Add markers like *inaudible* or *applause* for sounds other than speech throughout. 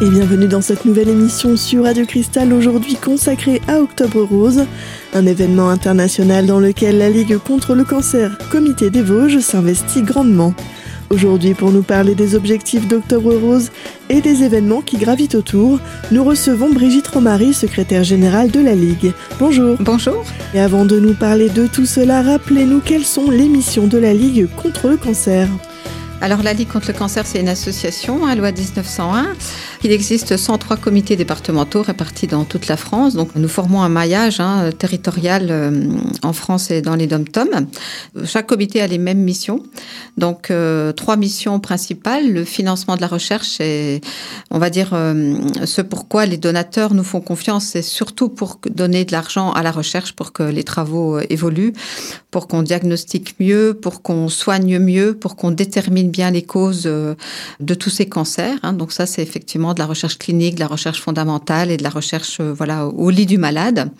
et bienvenue dans cette nouvelle émission sur Radio Cristal aujourd'hui consacrée à Octobre Rose, un événement international dans lequel la Ligue contre le cancer Comité des Vosges s'investit grandement. Aujourd'hui, pour nous parler des objectifs d'Octobre Rose et des événements qui gravitent autour, nous recevons Brigitte Romary, secrétaire générale de la Ligue. Bonjour. Bonjour. Et avant de nous parler de tout cela, rappelez-nous quelles sont les missions de la Ligue contre le cancer. Alors la Ligue contre le cancer, c'est une association, hein, loi 1901. Il existe 103 comités départementaux répartis dans toute la France. Donc nous formons un maillage hein, territorial euh, en France et dans les dom-tom. Chaque comité a les mêmes missions. Donc euh, trois missions principales. Le financement de la recherche et on va dire euh, ce pourquoi les donateurs nous font confiance, c'est surtout pour donner de l'argent à la recherche pour que les travaux évoluent, pour qu'on diagnostique mieux, pour qu'on soigne mieux, pour qu'on détermine bien les causes euh, de tous ces cancers. Hein. Donc ça, c'est effectivement de la recherche clinique, de la recherche fondamentale et de la recherche euh, voilà au lit du malade.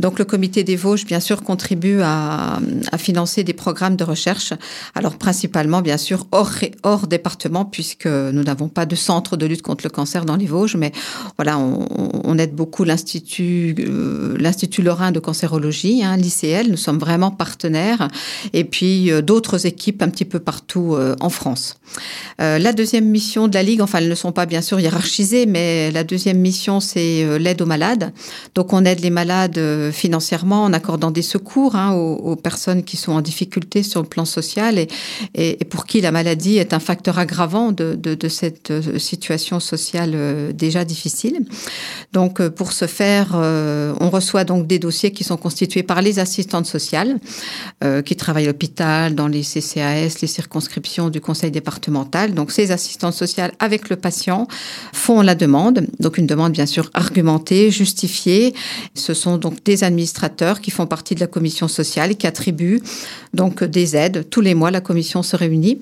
Donc le comité des Vosges, bien sûr, contribue à, financer des programmes de recherche. Alors principalement, bien sûr, hors, département, puisque nous n'avons pas de centre de lutte contre le cancer dans les Vosges, mais voilà, on, aide beaucoup l'institut euh, l'institut lorrain de cancérologie, hein, l'ICL. Nous sommes vraiment et puis d'autres équipes un petit peu partout en France. Euh, la deuxième mission de la Ligue, enfin elles ne sont pas bien sûr hiérarchisées, mais la deuxième mission c'est euh, l'aide aux malades. Donc on aide les malades euh, financièrement en accordant des secours hein, aux, personnes qui sont en difficulté sur le plan social et, pour qui la maladie est un facteur aggravant de, de, de cette situation sociale déjà difficile. Donc pour ce faire, on reçoit donc des dossiers qui sont constitués par les assistantes sociales qui travaillent à l'hôpital, dans les CCAS, les circonscriptions du conseil départemental. Donc, ces assistantes sociales avec le patient font la demande. Donc, une demande bien sûr argumentée, justifiée. Ce sont donc des administrateurs qui font partie de la commission sociale qui attribuent donc des aides. Tous les mois, la commission se réunit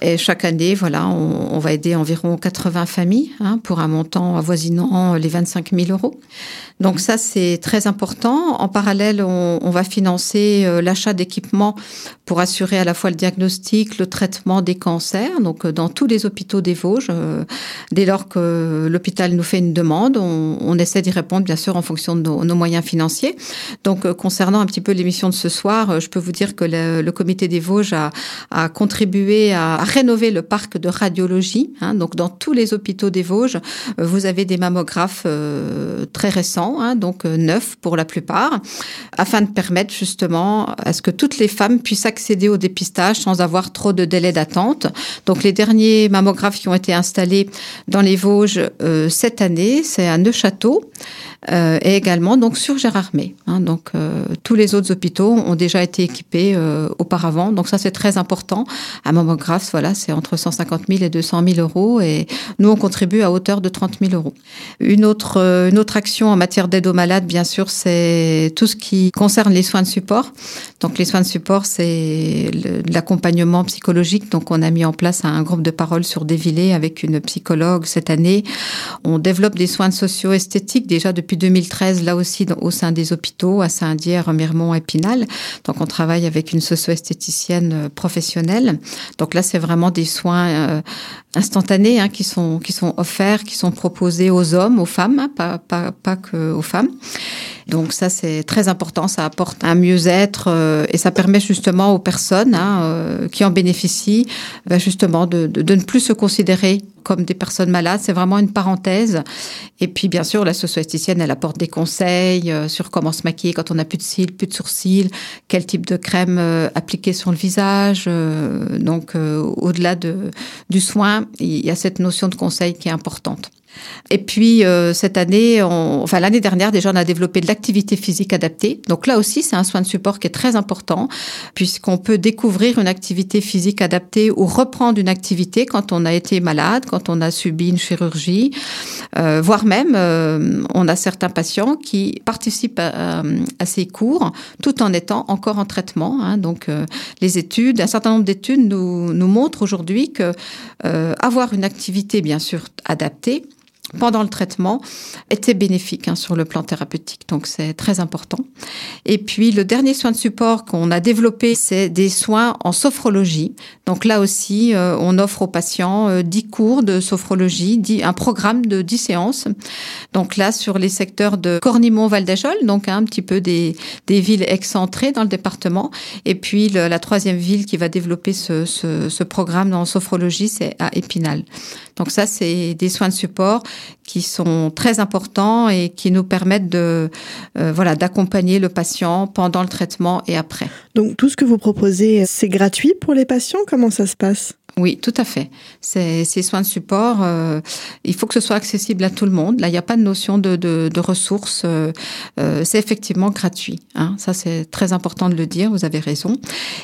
et chaque année, voilà, on, va aider environ 80 familles hein, pour un montant avoisinant les 25 000 euros. Donc ça, c'est très important. En parallèle, on, va financer euh, l'achat d'équipements pour assurer à la fois le diagnostic, le traitement des cancers. Donc euh, dans tous les hôpitaux des Vosges, euh, dès lors que l'hôpital nous fait une demande, on, on essaie d'y répondre bien sûr en fonction de nos, nos moyens financiers. Donc concernant un petit peu l'émission de ce soir, je peux vous dire que le, le comité des Vosges a, a contribué à, à, rénover le parc de radiologie. Hein. Donc dans tous les hôpitaux des Vosges, vous avez des mammographes euh, très récents Hein, donc euh, neuf pour la plupart, afin de permettre justement à ce que toutes les femmes puissent accéder au dépistage sans avoir trop de délais d'attente. Donc les derniers mammographes qui ont été installés dans les Vosges euh, cette année, c'est à Neufchâteau euh, et également donc sur Gérardmer. Hein, donc euh, tous les autres hôpitaux ont déjà été équipés auparavant. Donc ça c'est très important. Un mammographe, voilà, c'est entre 150 000 et 200 000 euros et nous on contribue à hauteur de 30 000 euros. Une autre une autre action en matière d'aide aux malades, bien sûr, c'est tout ce qui concerne les soins de support. Donc les soins de support, c'est l'accompagnement psychologique. Donc on a mis en place un groupe de parole sur Dévillé avec une psychologue cette année. On développe des soins socio-esthétiques déjà depuis depuis 2013, là aussi au sein des hôpitaux, à Saint-Dié, Miremont, Épinal. Donc on travaille avec une socio-esthéticienne euh, professionnelle. Donc là, c'est vraiment des soins euh, instantanés hein, qui, sont, qui sont offerts, qui sont proposés aux hommes, aux femmes, hein, pas, pas, pas que aux femmes. Donc ça, c'est très important. Ça apporte un mieux-être euh, et ça permet justement aux personnes hein, euh, qui en bénéficient ben justement de, ne plus se considérer comme des personnes malades. C'est vraiment une parenthèse. Et puis, bien sûr, la socio-esthéticienne, elle apporte des conseils euh, sur comment se maquiller quand on n'a plus de cils, plus de sourcils, quel type de crème euh, appliquer sur le visage. Euh, donc, euh, au-delà de, du soin, il y a cette notion de conseil qui est importante. Et puis euh, cette année, enfin l'année dernière déjà, on a développé de l'activité physique adaptée. Donc là aussi, c'est un soin de support qui est très important puisqu'on peut découvrir une activité physique adaptée ou reprendre une activité quand on a été malade, quand on a subi une chirurgie, euh, voire même euh, on a certains patients qui participent à, ces cours tout en étant encore en traitement. Hein. Donc les études, un certain nombre d'études nous, nous montrent aujourd'hui que avoir une activité bien sûr adaptée pendant le traitement était bénéfique hein, sur le plan thérapeutique. Donc c'est très important. Et puis le dernier soin de support qu'on a développé, c'est des soins en sophrologie. Donc là aussi, euh, on offre aux patients euh, 10 cours de sophrologie, 10, un programme de 10 séances. Donc là, sur les secteurs de Cornimont-Val d'Ajol, donc un petit peu des, des villes excentrées dans le département. Et puis la troisième ville qui va développer ce, ce, ce programme en sophrologie, c'est à Épinal. Donc ça, c'est des soins de support qui sont très importants et qui nous permettent de euh, voilà d'accompagner le patient pendant le traitement et après. Donc tout ce que vous proposez, c'est gratuit pour les patients? Comment ça se passe? Oui, tout à fait. Ces, ces soins de support, euh, il faut que ce soit accessible à tout le monde. Là, il n'y a pas de notion de, de, de ressources. Euh, euh, c'est effectivement gratuit. Hein. Ça, c'est très important de le dire. Vous avez raison.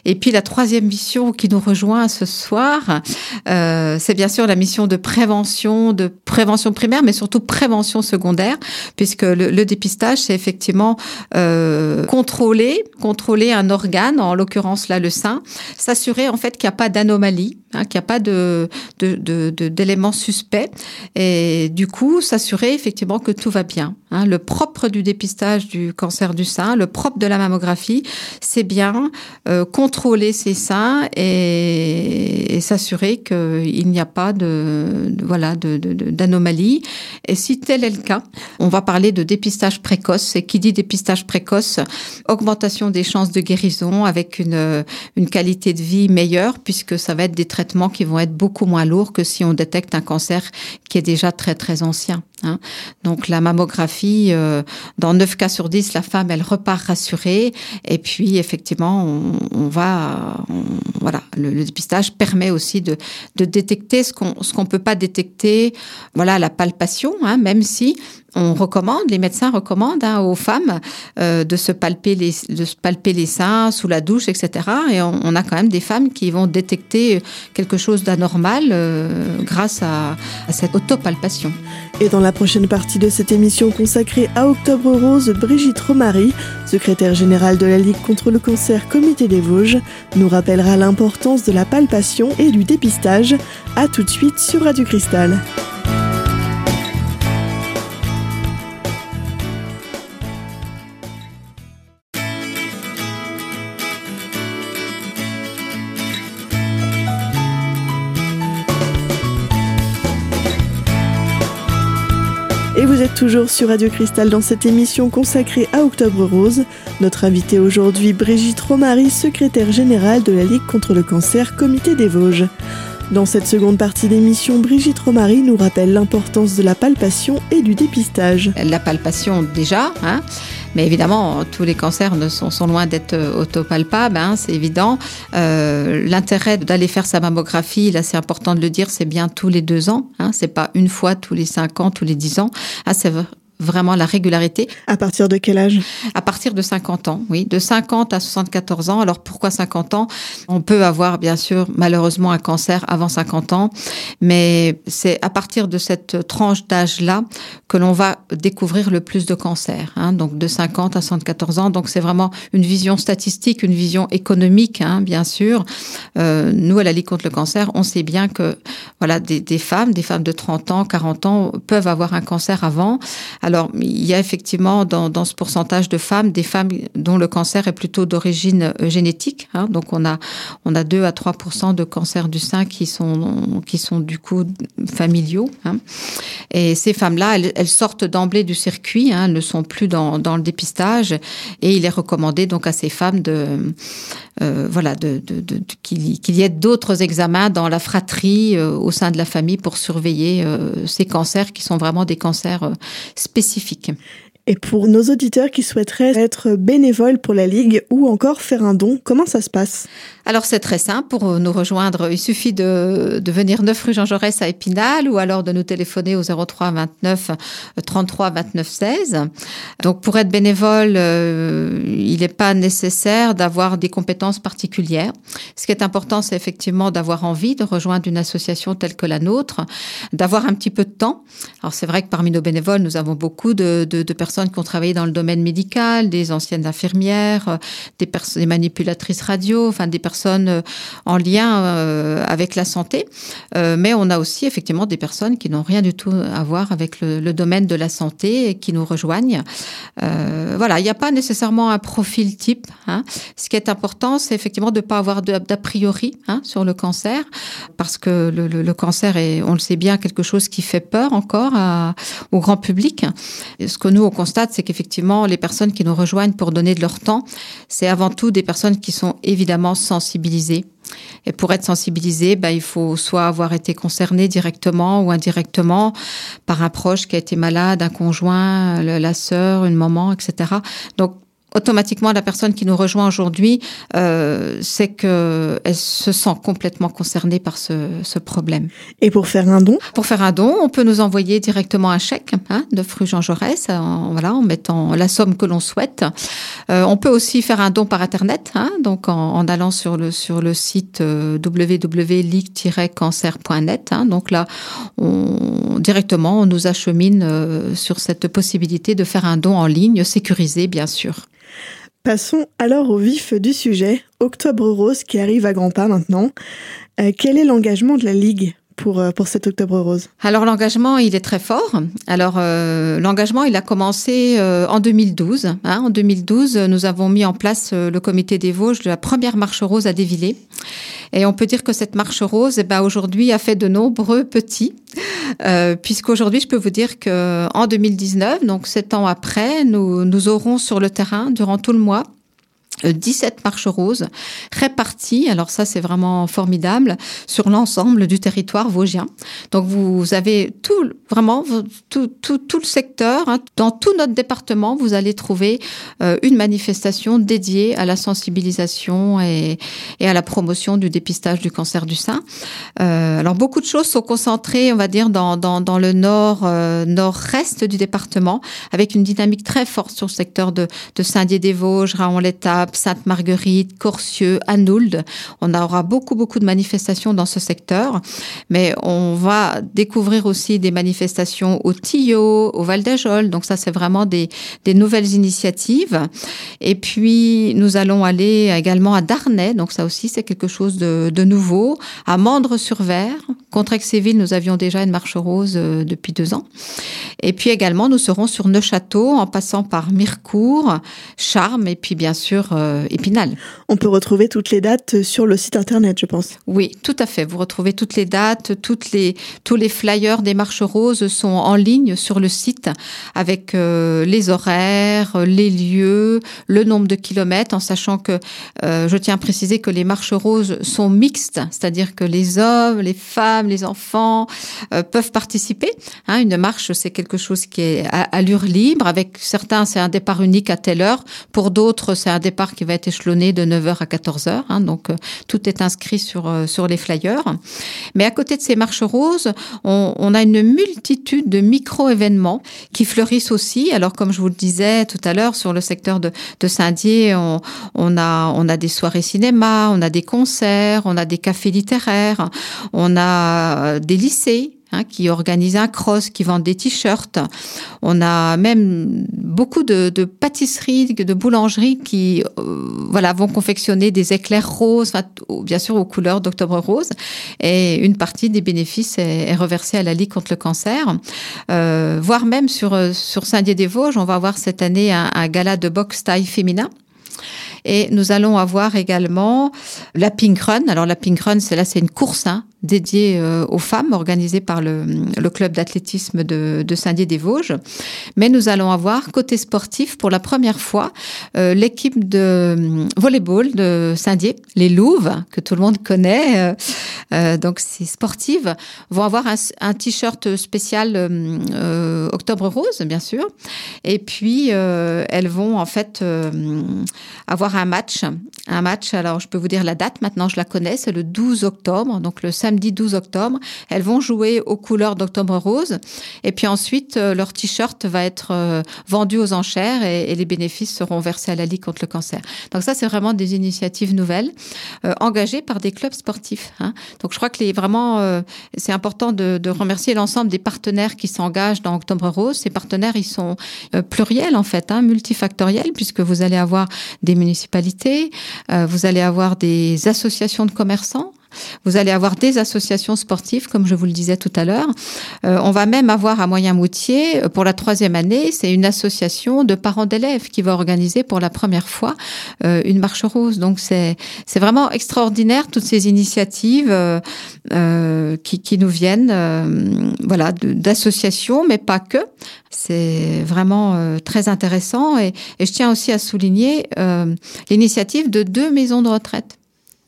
Et puis la troisième mission qui nous rejoint ce soir, euh, c'est bien sûr la mission de prévention, de prévention primaire, mais surtout prévention secondaire, puisque le, le dépistage, c'est effectivement euh, contrôler, contrôler un organe, en l'occurrence là le sein, s'assurer en fait qu'il n'y a pas d'anomalie hein, qu'il n'y a pas de, de, de, de, d'éléments suspects et du coup s'assurer effectivement que tout va bien. Hein. Le propre du dépistage du cancer du sein, le propre de la mammographie, c'est bien euh, contrôler ses seins et, et s'assurer qu'il n'y a pas de, voilà de, de, d'anomalie. Et si tel est le cas, on va parler de dépistage précoce. Et qui dit dépistage précoce, augmentation des chances de guérison avec une, une qualité de vie meilleure puisque ça va être des traitements qui vont être beaucoup moins lourds que si on détecte un cancer qui est déjà très très ancien. Hein. Donc la mammographie, euh, dans 9 cas sur 10, la femme, elle repart rassurée. Et puis effectivement, on, on va, voilà, le, le, dépistage permet aussi de, de détecter ce qu'on ce qu'on peut pas détecter. Voilà, la palpation, hein, même si on recommande, les médecins recommandent hein, aux femmes euh, de se palper les de se palper les seins sous la douche, etc. Et on, on, a quand même des femmes qui vont détecter quelque chose d'anormal euh, grâce à, à cette autopalpation. Et dans la prochaine partie de cette émission consacrée à Octobre Rose, Brigitte Romary, secrétaire générale de la Ligue contre le cancer Comité des Vosges, nous rappellera l'importance de la palpation et du dépistage. À tout de suite sur Radio Cristal. Et vous êtes toujours sur Radio Cristal dans cette émission consacrée à Octobre Rose. Notre invitée aujourd'hui, Brigitte Romary, secrétaire générale de la Ligue contre le cancer Comité des Vosges. Dans cette seconde partie d'émission, Brigitte Romary nous rappelle l'importance de la palpation et du dépistage. La palpation déjà, hein, mais évidemment, tous les cancers ne sont, loin d'être autopalpables, hein, c'est évident. Euh, L'intérêt d'aller faire sa mammographie, là c'est important de le dire, c'est bien tous les deux ans, hein, c'est pas une fois tous les cinq ans, tous les dix ans. Ah, vraiment la régularité. À partir de quel âge? À partir de 50 ans, oui. De 50 à 74 ans. Alors pourquoi 50 ans? On peut avoir, bien sûr, malheureusement un cancer avant 50 ans, mais c'est à partir de cette tranche d'âge-là que l'on va découvrir le plus de cancers. Hein, donc de 50 à 74 ans. Donc c'est vraiment une vision statistique, une vision économique, hein, bien sûr. Euh, nous, à la Ligue contre le cancer, on sait bien que voilà, des, des femmes, des femmes de 30 ans, 40 ans, peuvent avoir un cancer avant. Alors, il y a effectivement dans, ce pourcentage de femmes des femmes dont le cancer est plutôt d'origine euh, génétique. Hein, donc, on a on a 2 à 3% de cancers du sein qui sont qui sont du coup familiaux. Hein. Et ces femmes-là, elles, sortent d'emblée du circuit, hein, elles ne sont plus dans, dans le dépistage. Et il est recommandé donc à ces femmes de euh, voilà de, qu'il qu y ait d'autres examens dans la fratrie euh, au sein de la famille pour surveiller ces cancers qui sont vraiment des cancers euh, spécifiques. Et pour nos auditeurs qui souhaiteraient être bénévoles pour la Ligue ou encore faire un don, comment ça se passe? Alors c'est très simple, pour nous rejoindre, il suffit de, venir 9 rue Jean Jaurès à Épinal ou alors de nous téléphoner au 03 29 33 29 16. Donc pour être bénévole, euh, il n'est pas nécessaire d'avoir des compétences particulières. Ce qui est important, c'est effectivement d'avoir envie de rejoindre une association telle que la nôtre, d'avoir un petit peu de temps. Alors c'est vrai que parmi nos bénévoles, nous avons beaucoup de personnes qui ont travaillé dans le domaine médical, des anciennes infirmières, des, des manipulatrices radio, enfin des personnes personnes en lien avec la santé, mais on a aussi effectivement des personnes qui n'ont rien du tout à voir avec le, domaine de la santé et qui nous rejoignent. voilà, il n'y a pas nécessairement un profil type. Hein. Ce qui est important, c'est effectivement de ne pas avoir d'a priori hein, sur le cancer, parce que le, cancer est, on le sait bien, quelque chose qui fait peur encore au grand public. Ce que nous, constate, c'est qu'effectivement, les personnes qui nous rejoignent pour donner de leur temps, c'est avant tout des personnes qui sont évidemment sensibilisées et pour être sensibilisé, bah, il faut soit avoir été concerné directement ou indirectement par un proche qui a été malade, un conjoint, la sœur, une maman, etc. Donc automatiquement la personne qui nous rejoint aujourd'hui, euh, c'est que elle se sent complètement concernée par ce, ce, problème. Et pour faire un don? Pour faire un don, on peut nous envoyer directement un chèque hein, de Fru Jean Jaurès, en, voilà, en mettant la somme que l'on souhaite. Euh, on peut aussi faire un don par internet, hein, donc en, en, allant sur le sur le site euh, www.ligue-cancer.net. Hein, donc là, on, directement, on nous achemine euh, sur cette possibilité de faire un don en ligne, sécurisé bien sûr. Passons alors au vif du sujet, Octobre Rose qui arrive à grands pas maintenant. Euh, quel est l'engagement de la Ligue? Pour, euh, pour cet Octobre Rose Alors l'engagement, il est très fort. Alors euh, l'engagement, il a commencé euh, en 2012. Hein. En 2012, nous avons mis en place le comité des Vosges de la première marche rose à Dévillers. Et on peut dire que cette marche rose, eh ben, aujourd'hui, a fait de nombreux petits, puisqu'aujourd'hui, je peux vous dire que en 2019, donc sept ans après, nous, nous aurons sur le terrain, durant tout le mois, 17 marches roses réparties, alors ça c'est vraiment formidable, sur l'ensemble du territoire vosgien. Donc vous avez tout, vraiment tout, tout, tout le secteur, hein, dans tout notre département, vous allez trouver euh, une manifestation dédiée à la sensibilisation et, et, à la promotion du dépistage du cancer du sein. Euh, alors beaucoup de choses sont concentrées, on va dire, dans, dans, dans le nord, euh, nord-est du département, avec une dynamique très forte sur le secteur de, de Saint-Dié-des-Vosges, Raon-l'Étape, Sainte-Marguerite, Corcieux, Anould. On aura beaucoup, beaucoup de manifestations dans ce secteur, mais on va découvrir aussi des manifestations au Tillot, au Val d'Ajol. Donc ça, c'est vraiment des, nouvelles initiatives. Et puis, nous allons aller également à Darnay. Donc ça aussi, c'est quelque chose de, nouveau. À Mandre-sur-Vert. Contre Aix-et-Ville, nous avions déjà une marche rose euh, depuis deux ans. Et puis également, nous serons sur Neuchâteau en passant par Mirecourt, Charmes et puis bien sûr euh, Épinal. On peut retrouver toutes les dates sur le site internet, je pense. Oui, tout à fait. Vous retrouvez toutes les dates, toutes les, tous les flyers des marches roses sont en ligne sur le site avec euh, les horaires, les lieux, le nombre de kilomètres, en sachant que euh, je tiens à préciser que les marches roses sont mixtes, c'est-à-dire que les hommes, les femmes, les enfants euh, peuvent participer. Hein, une marche, c'est quelque chose qui est à allure libre. Avec certains, c'est un départ unique à telle heure. Pour d'autres, c'est un départ qui va être échelonné de 9h à 14h. Hein, donc, euh, tout est inscrit sur, euh, sur les flyers. Mais à côté de ces marches roses, on, a une multitude de micro-événements qui fleurissent aussi. Alors, comme je vous le disais tout à l'heure, sur le secteur de, Saint-Dié, on, a, on a des soirées cinéma, on a des concerts, on a des cafés littéraires, on a des lycées Hein, qui organisent un cross, qui vendent des t-shirts. On a même beaucoup de, pâtisseries, de boulangeries qui euh, voilà, vont confectionner des éclairs roses, bien sûr aux couleurs d'Octobre Rose. Et une partie des bénéfices est, reversée à la Ligue contre le cancer. Euh, voire même sur, sur Saint-Dié-des-Vosges, on va avoir cette année un, un gala de boxe taille féminin. Et nous allons avoir également la Pink Run. Alors la Pink Run, c'est là, c'est une course hein, dédiée euh, aux femmes, organisée par le, club d'athlétisme de, de Saint-Dié-des-Vosges. Mais nous allons avoir côté sportif pour la première fois euh, l'équipe de euh, volleyball de Saint-Dié, les Louves, que tout le monde connaît. Donc c'est sportives vont avoir un, t-shirt spécial Octobre Rose, bien sûr. Et puis elles vont en fait avoir un match, un match. Alors je peux vous dire la date. Maintenant je la connais, c'est le 12 octobre, donc le samedi samedi 12 octobre. Elles vont jouer aux couleurs d'Octobre Rose. Et puis ensuite, euh, leur t-shirt va être euh, vendu aux enchères et, les bénéfices seront versés à la Ligue contre le cancer. Donc ça, c'est vraiment des initiatives nouvelles engagées par des clubs sportifs. Hein. Donc je crois que les, vraiment, c'est important de, de remercier l'ensemble des partenaires qui s'engagent dans Octobre Rose. Ces partenaires, ils sont pluriels en fait, hein, multifactoriels, puisque vous allez avoir des municipalités, vous allez avoir des associations de commerçants, vous allez avoir des associations sportives, comme je vous le disais tout à l'heure. Euh, on va même avoir à Moyen-Moutier, euh, pour la troisième année, c'est une association de parents d'élèves qui va organiser pour la première fois euh, une marche rose. Donc c'est c'est vraiment extraordinaire toutes ces initiatives euh, qui, qui nous viennent, voilà, d'associations, mais pas que. C'est vraiment très intéressant et, et, je tiens aussi à souligner l'initiative de deux maisons de retraite.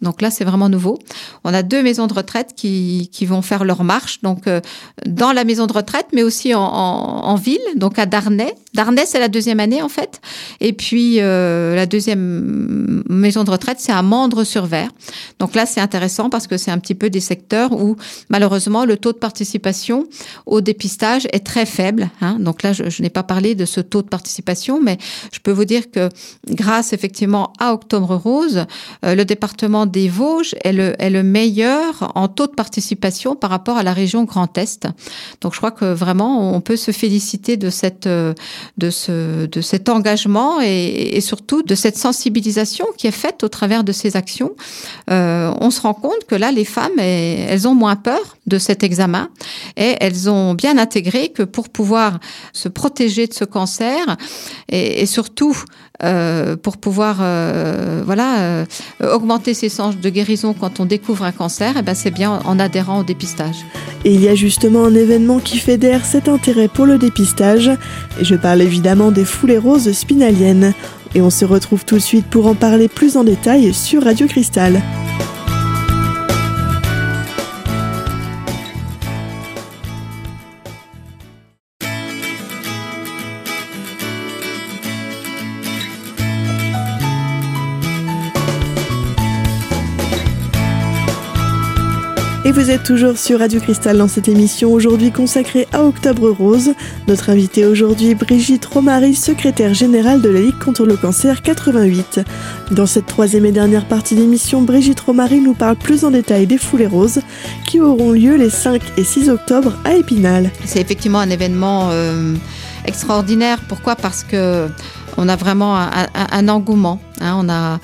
Donc là, c'est vraiment nouveau. On a deux maisons de retraite qui, qui vont faire leur marche, donc euh, dans la maison de retraite, mais aussi en, en, ville, donc à Darnay. Darnay, c'est la deuxième année en fait. Et puis euh, la deuxième maison de retraite, c'est à Mandre-sur-Vert. Donc là, c'est intéressant parce que c'est un petit peu des secteurs où malheureusement le taux de participation au dépistage est très faible. Hein. Donc là, je, je n'ai pas parlé de ce taux de participation, mais je peux vous dire que grâce effectivement à Octobre Rose, euh, le département des Vosges est le, est le meilleur en taux de participation par rapport à la région Grand Est. Donc je crois que vraiment on peut se féliciter de cette de ce de cet engagement et, surtout de cette sensibilisation qui est faite au travers de ces actions. Euh, on se rend compte que là les femmes elles ont moins peur de cet examen et elles ont bien intégré que pour pouvoir se protéger de ce cancer et surtout euh, pour pouvoir euh, voilà euh, augmenter ses chances de guérison quand on découvre un cancer, et eh ben c'est bien en adhérant au dépistage. Et il y a justement un événement qui fédère cet intérêt pour le dépistage. Et je parle évidemment des foulées roses spinaliennes. Et on se retrouve tout de suite pour en parler plus en détail sur Radio Cristal. Et vous êtes toujours sur Radio Cristal dans cette émission aujourd'hui consacrée à Octobre Rose. Notre invitée aujourd'hui, Brigitte Romary, secrétaire générale de la Ligue contre le cancer 88. Dans cette troisième et dernière partie d'émission, Brigitte Romary nous parle plus en détail des foulées roses qui auront lieu les 5 et 6 octobre à Épinal. C'est effectivement un événement euh, extraordinaire. Pourquoi? Parce que on a vraiment un, engouement. Hein. on a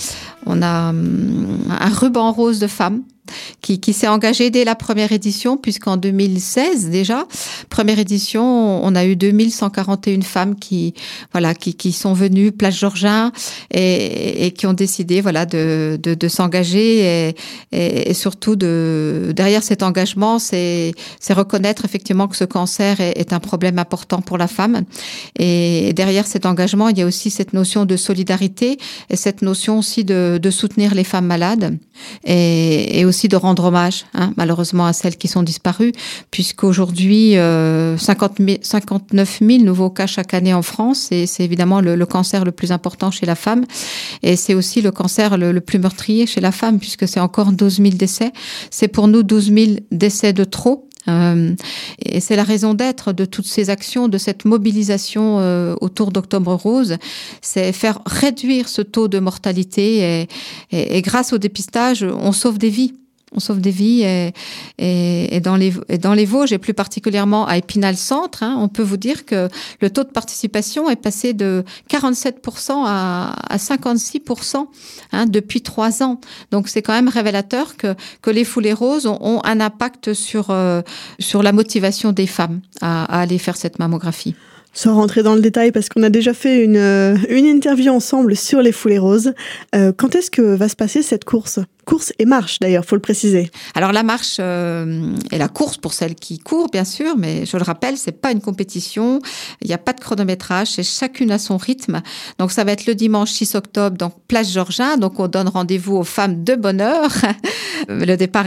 on a hum, un ruban rose de femmes qui, s'est engagé dès la première édition, puisqu'en 2016 déjà, première édition, on a eu 2141 femmes qui, voilà, qui, qui sont venues place Georgin et, qui ont décidé, voilà, de, de, s'engager et, surtout de derrière cet engagement, c'est reconnaître effectivement que ce cancer est, un problème important pour la femme. Et derrière cet engagement, il y a aussi cette notion de solidarité et cette notion aussi de, de soutenir les femmes malades. Et aussi de rendre hommage, hein, malheureusement, à celles qui sont disparues, puisqu'aujourd'hui, euh, 50 59 000 nouveaux cas chaque année en France, et c'est évidemment le, le, cancer le plus important chez la femme, et c'est aussi le cancer le, le, plus meurtrier chez la femme, puisque c'est encore 12 000 décès. C'est pour nous 12 000 décès de trop, euh, et c'est la raison d'être de toutes ces actions, de cette mobilisation euh, autour d'Octobre Rose, c'est faire réduire ce taux de mortalité et, et grâce au dépistage, on sauve des vies on sauve des vies et, et, et, dans, les, et dans les Vosges et plus particulièrement à Épinal Centre, hein, on peut vous dire que le taux de participation est passé de 47% à, à 56% hein, depuis trois ans. Donc c'est quand même révélateur que, que les foulées roses ont, ont un impact sur, euh, sur la motivation des femmes à, à aller faire cette mammographie. Sans rentrer dans le détail, parce qu'on a déjà fait une, euh, une interview ensemble sur les foulées roses, euh, quand est-ce que va se passer cette course? Course et marche d'ailleurs, faut le préciser. Alors la marche euh, et la course pour celles qui courent, bien sûr, mais je le rappelle, c'est pas une compétition, il n'y a pas de chronométrage, c'est chacune à son rythme. Donc ça va être le dimanche 6 octobre, donc place Georgin, donc on donne rendez-vous aux femmes de bonne heure. *laughs* le départ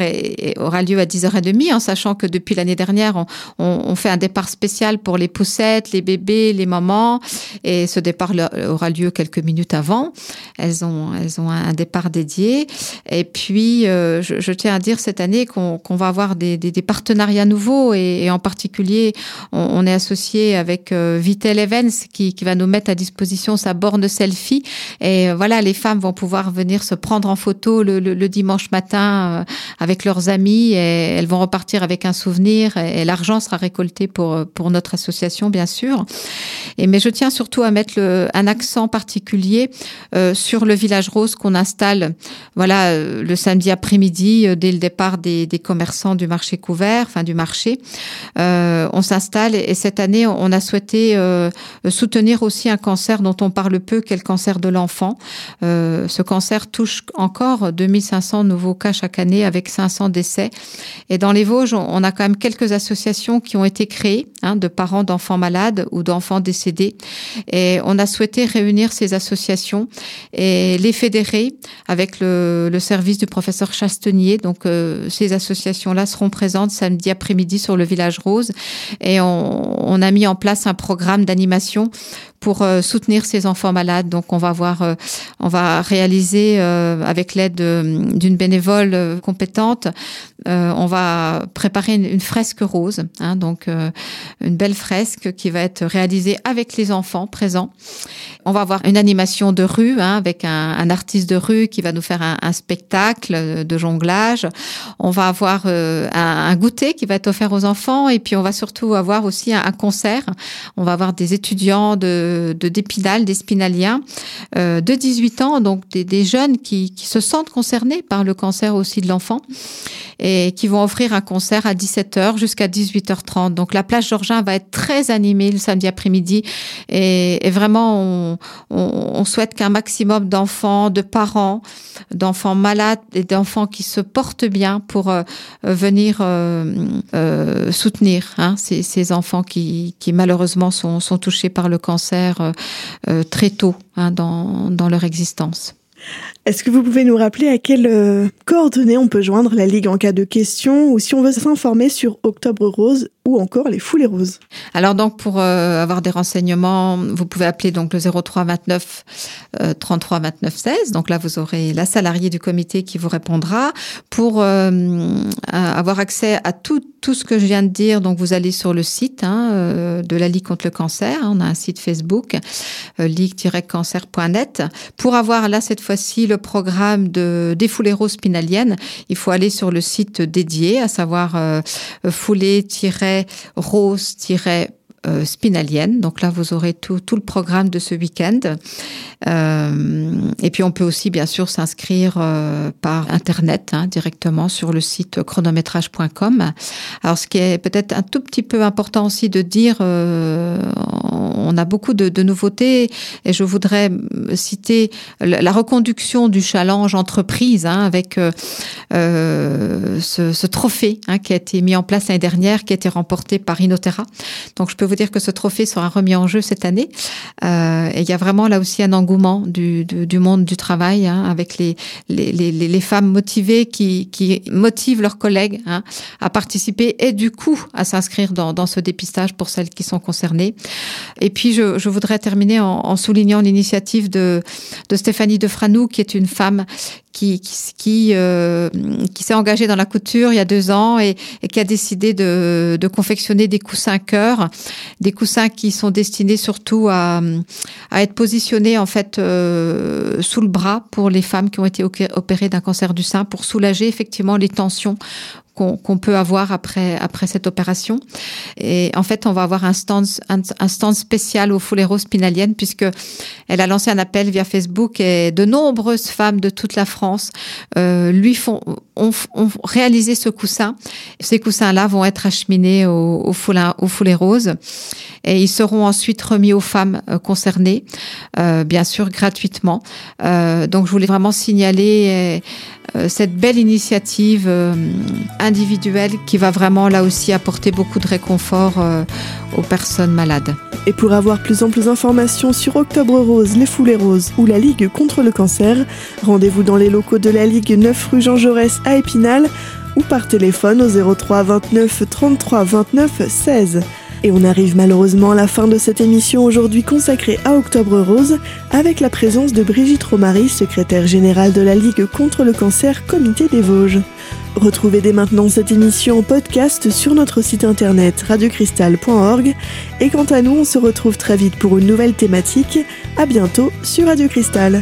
aura lieu à 10h30, en sachant que depuis l'année dernière, on, on, on, fait un départ spécial pour les poussettes, les bébés, les mamans, et ce départ aura lieu quelques minutes avant. Elles ont, elles ont un départ dédié. Et puis, je, tiens à dire cette année qu'on va avoir des, partenariats nouveaux et, en particulier, on, est associé avec Vitel Events qui, va nous mettre à disposition sa borne selfie. Et voilà, les femmes vont pouvoir venir se prendre en photo le, dimanche matin avec leurs amis et elles vont repartir avec un souvenir et, l'argent sera récolté pour, notre association, bien sûr. Et, mais je tiens surtout à mettre un accent particulier euh, sur le village rose qu'on installe voilà, le samedi après-midi, euh, dès le départ des, commerçants du marché couvert, enfin du marché. Euh, on s'installe et, cette année, on a souhaité euh, soutenir aussi un cancer dont on parle peu, qui est le cancer de l'enfant. ce cancer touche encore 2500 nouveaux cas chaque année avec 500 décès. Et dans les Vosges, on a quand même quelques associations qui ont été créées hein, de parents d'enfants malades ou d'enfants décédés. Et on a souhaité réunir ces associations et les fédérer avec le service du professeur Chastenier. Donc, euh, ces associations-là seront présentes samedi après-midi sur le Village Rose. Et on a mis en place un programme d'animation pour euh, soutenir ces enfants malades. Donc on va voir, euh, on va réaliser euh, avec l'aide d'une bénévole compétente, on va préparer une, fresque rose, hein, donc une belle fresque qui va être réalisée avec les enfants présents. On va avoir une animation de rue hein, avec un, artiste de rue qui va nous faire un, spectacle de jonglage. On va avoir un, goûter qui va être offert aux enfants et puis on va surtout avoir aussi un concert. On va avoir des étudiants de de d'Épinal, des spinaliens, euh, de 18 ans, donc des, jeunes qui, se sentent concernés par le cancer aussi de l'enfant et qui vont offrir un concert à 17h jusqu'à 18h30. Donc la plage Georgin va être très animée le samedi après-midi et, vraiment on, souhaite qu'un maximum d'enfants, de parents, d'enfants malades et d'enfants qui se portent bien pour euh, venir euh, soutenir hein, ces, enfants qui, malheureusement sont touchés par le cancer euh, euh, très tôt hein, dans, dans leur existence. Est-ce que vous pouvez nous rappeler à quelles euh, coordonnées on peut joindre la Ligue en cas de questions ou si on veut s'informer sur Octobre Rose ou encore les Foulées Roses? Alors donc pour euh, avoir des renseignements, vous pouvez appeler donc le 03 29 33 29 16. Donc là vous aurez la salariée du comité qui vous répondra. Pour euh, avoir accès à tout, tout ce que je viens de dire, donc vous allez sur le site hein, de la Ligue contre le cancer. On a un site Facebook ligue-cancer.net pour avoir là cette fois-ci le programme de défouléro spinalienne, il faut aller sur le site dédié, à savoir euh, foulée-rose- euh, spinalienne. Donc là, vous aurez tout, le programme de ce week-end. Euh, et puis, on peut aussi, bien sûr, s'inscrire euh, par Internet hein, directement sur le site chronométrage.com. Alors, ce qui est peut-être un tout petit peu important aussi de dire, on a beaucoup de, nouveautés et je voudrais citer la reconduction du challenge entreprise hein, avec ce, ce, trophée hein, qui a été mis en place l'année dernière, qui a été remporté par Inotera. Donc, je peux vous dire que ce trophée sera remis en jeu cette année. Euh, et il y a vraiment là aussi un engouement du, du, monde du travail hein, avec les, les, les, les, femmes motivées qui, qui motivent leurs collègues hein, à participer et du coup à s'inscrire dans, dans ce dépistage pour celles qui sont concernées. Et puis je, je voudrais terminer en, en soulignant l'initiative de, de Stéphanie Defranou, qui est une femme qui, qui, euh, qui s'est engagée dans la couture il y a deux ans et, et qui a décidé de, de confectionner des coussins cœur, des coussins qui sont destinés surtout à, à être positionnés en fait euh, sous le bras pour les femmes qui ont été opérées d'un cancer du sein pour soulager effectivement les tensions qu'on peut avoir après après cette opération. Et en fait, on va avoir un stand un, stand spécial au Foulero Spinalienne puisque elle a lancé un appel via Facebook et de nombreuses femmes de toute la France euh, lui font ont, ont, réalisé ce coussin. Ces coussins-là vont être acheminés au, au, foulin, au Foulet Rose et ils seront ensuite remis aux femmes euh, concernées, euh, bien sûr gratuitement. Euh, donc, je voulais vraiment signaler euh, cette belle initiative individuelle qui va vraiment là aussi apporter beaucoup de réconfort euh, aux personnes malades. Et pour avoir plus en plus d'informations sur Octobre Rose, les Foulées Roses ou la Ligue contre le cancer, rendez-vous dans les locaux de la Ligue 9 rue Jean Jaurès à Épinal ou par téléphone au 03 29 33 29 16. Et on arrive malheureusement à la fin de cette émission aujourd'hui consacrée à Octobre Rose, avec la présence de Brigitte Romary, secrétaire générale de la Ligue contre le cancer Comité des Vosges. Retrouvez dès maintenant cette émission en podcast sur notre site internet radiocristal.org. Et quant à nous, on se retrouve très vite pour une nouvelle thématique. À bientôt sur Radio Cristal.